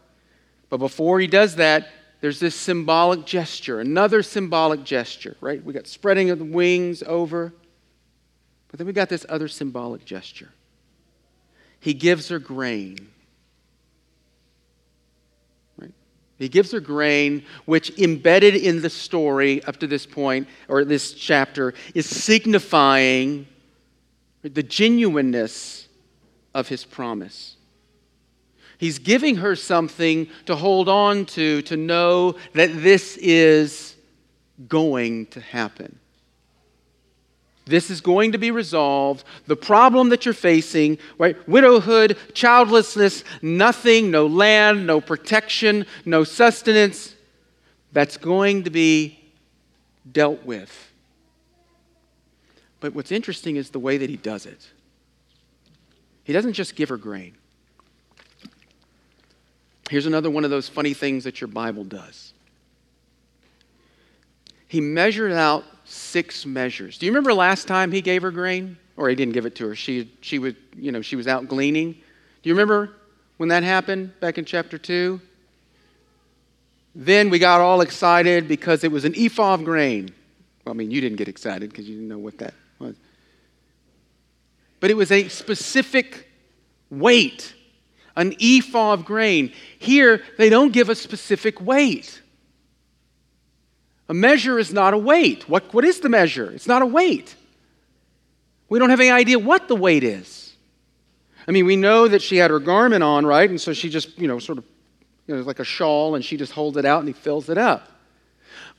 But before he does that, there's this symbolic gesture, another symbolic gesture, right? We got spreading of the wings over. But then we got this other symbolic gesture. He gives her grain. Right? He gives her grain, which embedded in the story up to this point, or this chapter, is signifying the genuineness of his promise. He's giving her something to hold on to, to know that this is going to happen. This is going to be resolved. The problem that you're facing, right? Widowhood, childlessness, nothing, no land, no protection, no sustenance, that's going to be dealt with. But what's interesting is the way that he does it. He doesn't just give her grain. Here's another one of those funny things that your Bible does. He measured out six measures. Do you remember last time he gave her grain? Or he didn't give it to her. She, she, was, you know, she was out gleaning. Do you remember when that happened back in chapter 2? Then we got all excited because it was an ephah of grain. Well, I mean, you didn't get excited because you didn't know what that but it was a specific weight, an ephah of grain. Here, they don't give a specific weight. A measure is not a weight. What, what is the measure? It's not a weight. We don't have any idea what the weight is. I mean, we know that she had her garment on, right? And so she just, you know, sort of, you know, like a shawl, and she just holds it out and he fills it up.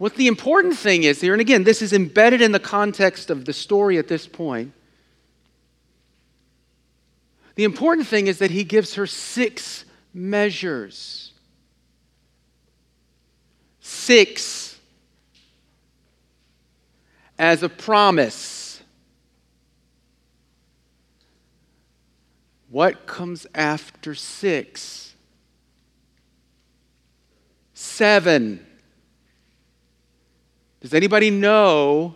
What the important thing is here, and again, this is embedded in the context of the story at this point. The important thing is that he gives her six measures. Six as a promise. What comes after six? Seven. Does anybody know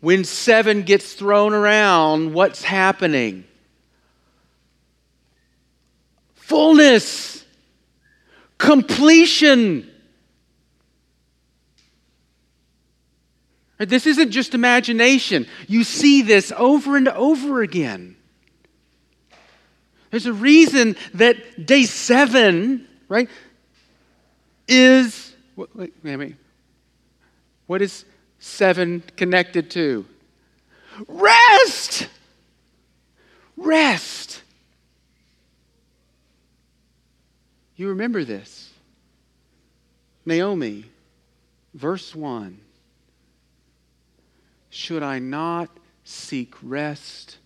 when seven gets thrown around, what's happening? Fullness, completion. This isn't just imagination. You see this over and over again. There's a reason that day seven, right, is. Wait, wait, wait. What is seven connected to? Rest! Rest. You remember this. Naomi, verse 1 Should I not seek rest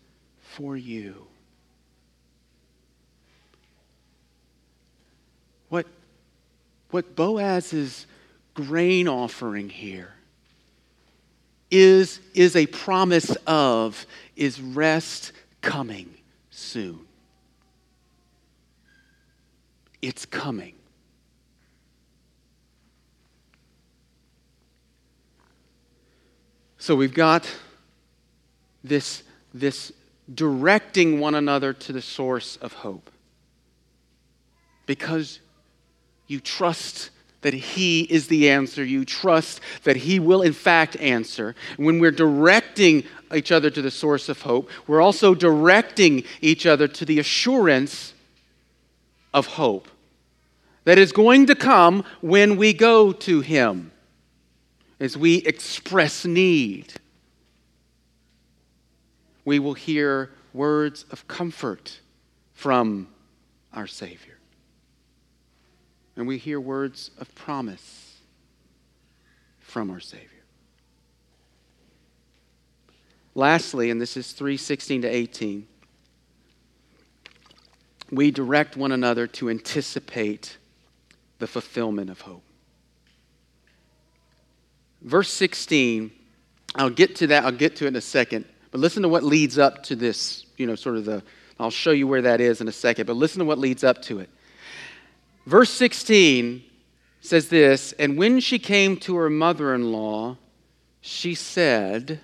for you? What, what Boaz's grain offering here is, is a promise of, is rest coming soon. It's coming. So we've got this, this directing one another to the source of hope. Because you trust that He is the answer. You trust that He will, in fact, answer. When we're directing each other to the source of hope, we're also directing each other to the assurance of hope that is going to come when we go to Him, as we express need. We will hear words of comfort from our Savior and we hear words of promise from our Savior. Lastly, and this is 316 to 18, we direct one another to anticipate the fulfillment of hope. Verse 16, I'll get to that, I'll get to it in a second, but listen to what leads up to this, you know, sort of the, I'll show you where that is in a second, but listen to what leads up to it. Verse 16 says this And when she came to her mother in law, she said,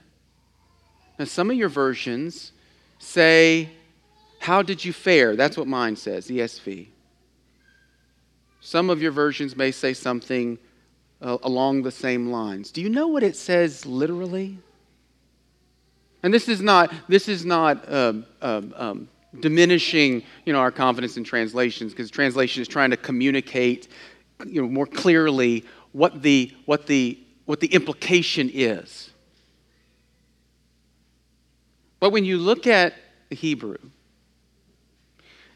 Now, some of your versions say, How did you fare? That's what mine says, ESV. Some of your versions may say something uh, along the same lines. Do you know what it says literally? And this is not, this is not um, um, um, diminishing you know, our confidence in translations because translation is trying to communicate you know, more clearly what the, what, the, what the implication is. But when you look at the Hebrew,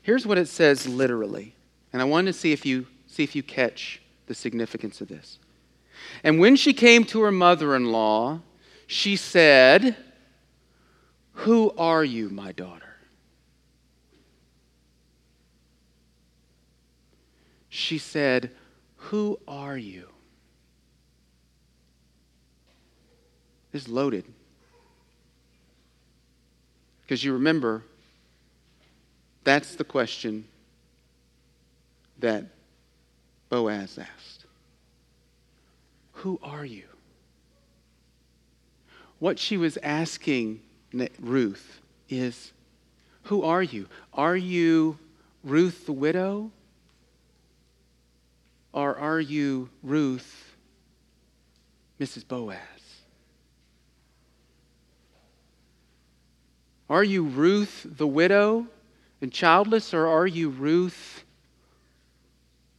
here's what it says literally. And I wanted to see if you, see if you catch the significance of this. And when she came to her mother in law, she said, Who are you, my daughter? She said, Who are you? This is loaded. Because you remember, that's the question that Boaz asked Who are you? What she was asking Ruth is Who are you? Are you Ruth the widow? Or are you Ruth, Mrs. Boaz? Are you Ruth the widow and childless, or are you Ruth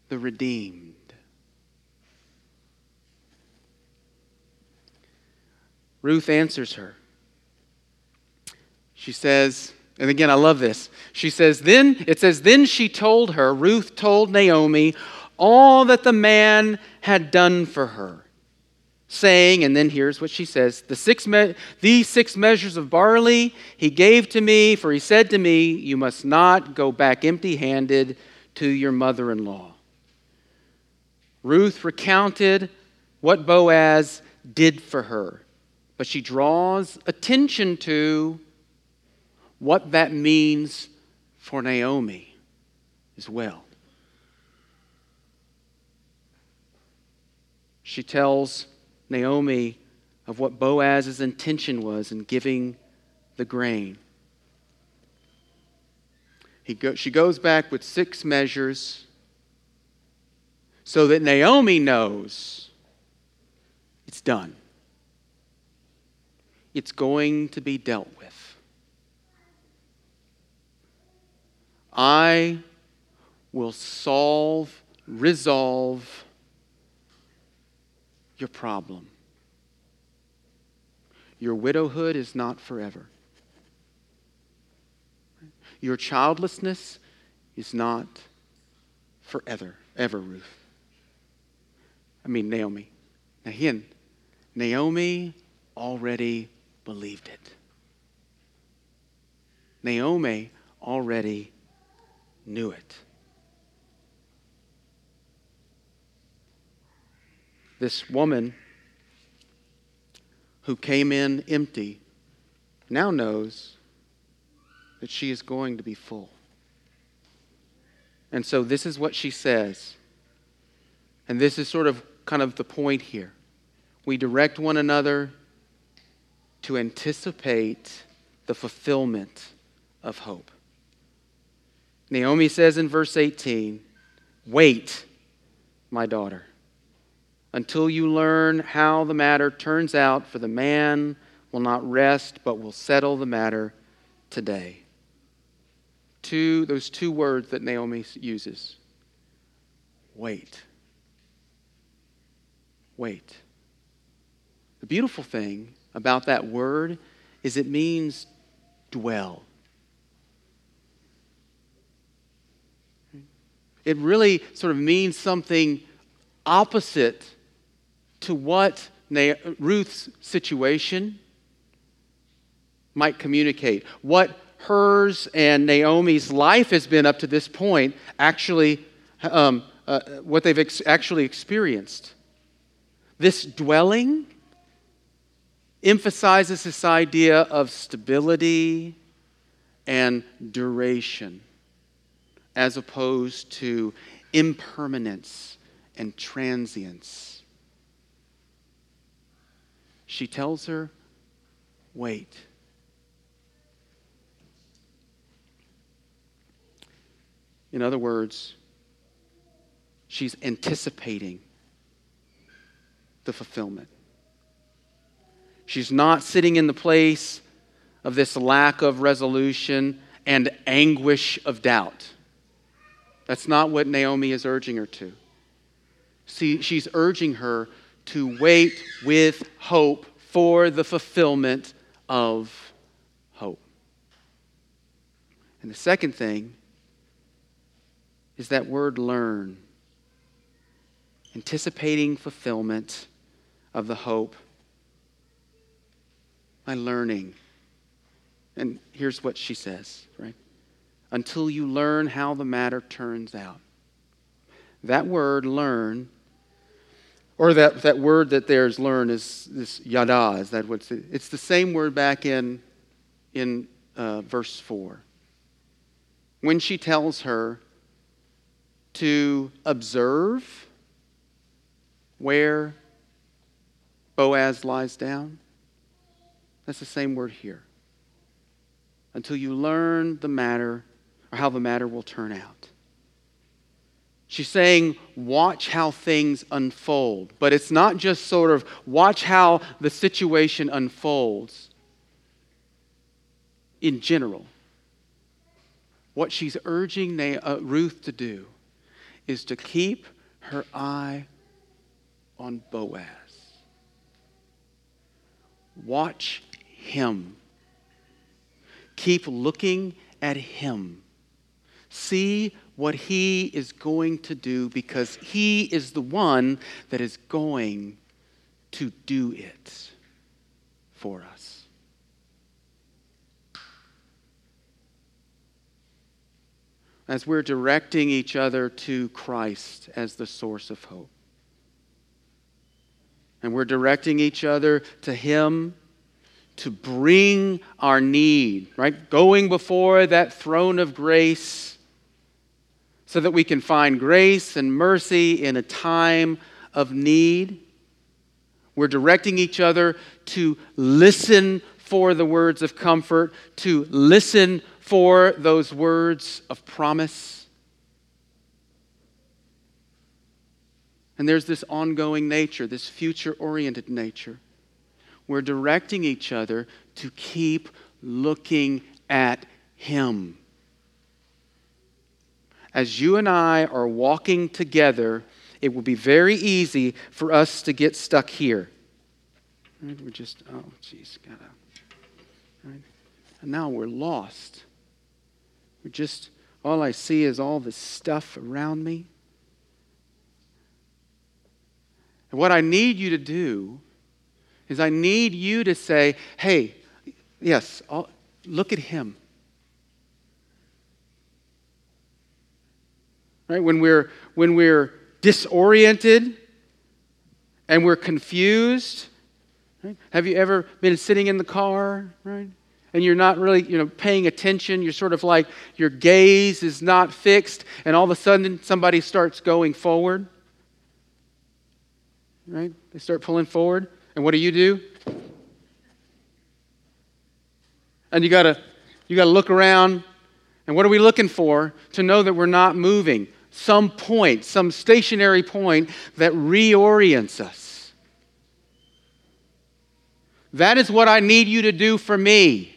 the redeemed? Ruth answers her. She says, and again, I love this. She says, then, it says, then she told her, Ruth told Naomi, all that the man had done for her saying, and then here's what she says the six me- These six measures of barley he gave to me, for he said to me, You must not go back empty handed to your mother in law. Ruth recounted what Boaz did for her, but she draws attention to what that means for Naomi as well. She tells Naomi of what Boaz's intention was in giving the grain. He go, she goes back with six measures so that Naomi knows it's done. It's going to be dealt with. I will solve, resolve your problem. Your widowhood is not forever. Your childlessness is not forever, ever, Ruth. I mean, Naomi. Now, again, Naomi already believed it. Naomi already knew it. This woman who came in empty now knows that she is going to be full. And so this is what she says. And this is sort of kind of the point here. We direct one another to anticipate the fulfillment of hope. Naomi says in verse 18, Wait, my daughter until you learn how the matter turns out, for the man will not rest, but will settle the matter today. Two, those two words that Naomi uses wait. Wait. The beautiful thing about that word is it means dwell. It really sort of means something opposite to what Ruth's situation might communicate. What hers and Naomi's life has been up to this point, actually, um, uh, what they've ex- actually experienced. This dwelling emphasizes this idea of stability and duration as opposed to impermanence and transience she tells her, Wait. In other words, she's anticipating the fulfillment. She's not sitting in the place of this lack of resolution and anguish of doubt. That's not what Naomi is urging her to. See, she's urging her to wait with hope for the fulfillment of hope. And the second thing is that word learn, anticipating fulfillment of the hope by learning. And here's what she says, right? Until you learn how the matter turns out. That word, learn, or that, that word that there's learned is this yada. Is that what's it? It's the same word back in, in uh, verse 4. When she tells her to observe where Boaz lies down, that's the same word here. Until you learn the matter or how the matter will turn out. She's saying, watch how things unfold. But it's not just sort of watch how the situation unfolds in general. what she's urging uh, Ruth to do is to keep her eye on Boaz. Watch him. Keep looking at him. See what he is going to do because he is the one that is going to do it for us. As we're directing each other to Christ as the source of hope. And we're directing each other to Him to bring our need, right? Going before that throne of grace so that we can find grace and mercy in a time of need. We're directing each other to listen for the words of comfort, to listen for those words of promise. And there's this ongoing nature, this future oriented nature we're directing each other to keep looking at Him. As you and I are walking together, it will be very easy for us to get stuck here. We're just, oh, jeez, gotta. Right? And now we're lost. We're just, all I see is all this stuff around me. And what I need you to do is I need you to say, hey, yes, I'll, look at him. Right? When we're, when we're disoriented and we're confused, right? have you ever been sitting in the car, right? And you're not really, you know, paying attention. You're sort of like your gaze is not fixed, and all of a sudden somebody starts going forward. Right? They start pulling forward. And what do you do? And you gotta you gotta look around. And what are we looking for? To know that we're not moving. Some point, some stationary point that reorients us. That is what I need you to do for me.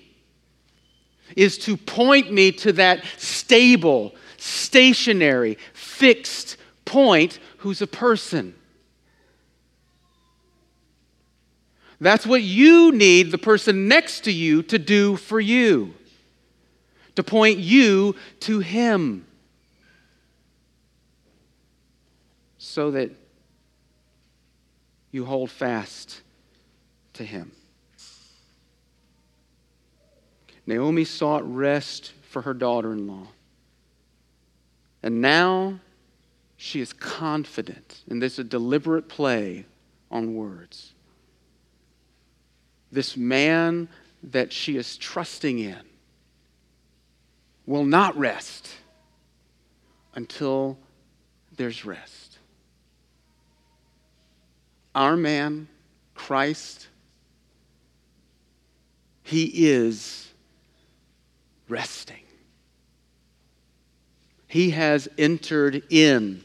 Is to point me to that stable, stationary, fixed point who's a person. That's what you need the person next to you to do for you, to point you to Him. So that you hold fast to Him. Naomi sought rest for her daughter in law. And now she is confident, and this is a deliberate play on words this man that she is trusting in will not rest until there's rest. Our man, Christ, he is resting. He has entered in.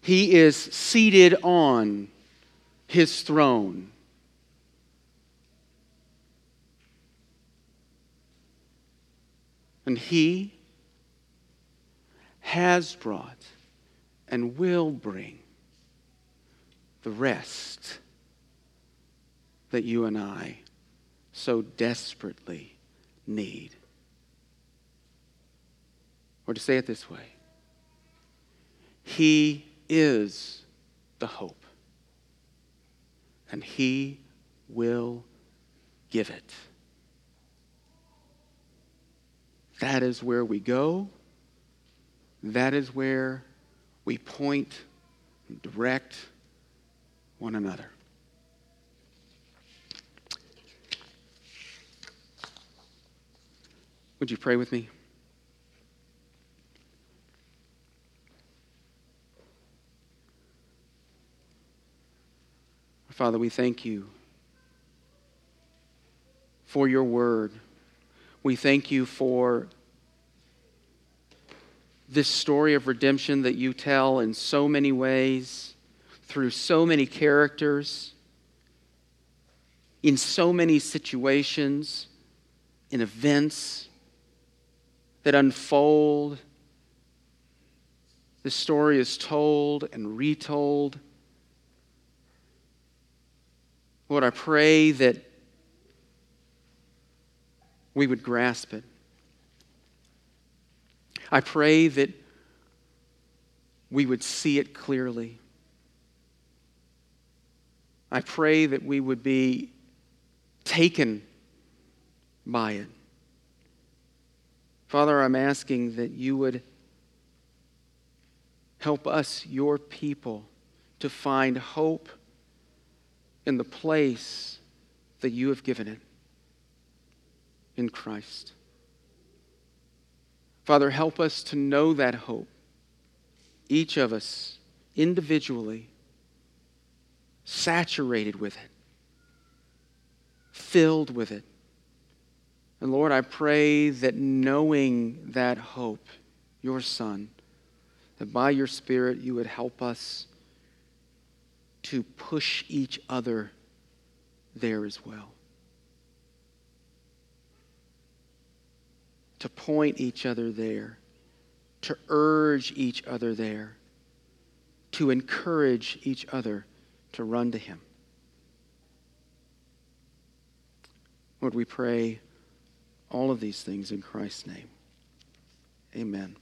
He is seated on his throne. And He has brought and will bring the rest that you and I so desperately need. Or to say it this way, He is the hope, and He will give it. That is where we go. That is where we point and direct one another. Would you pray with me? Father, we thank you for your word. We thank you for this story of redemption that you tell in so many ways, through so many characters, in so many situations, in events. that unfold. The story is told and retold. Lord, I pray that we would grasp it. I pray that we would see it clearly. I pray that we would be taken by it. Father, I'm asking that you would help us, your people, to find hope in the place that you have given it in Christ. Father, help us to know that hope, each of us individually, saturated with it, filled with it. And Lord, I pray that knowing that hope, your Son, that by your Spirit you would help us to push each other there as well. To point each other there, to urge each other there, to encourage each other to run to Him. Lord, we pray all of these things in Christ's name. Amen.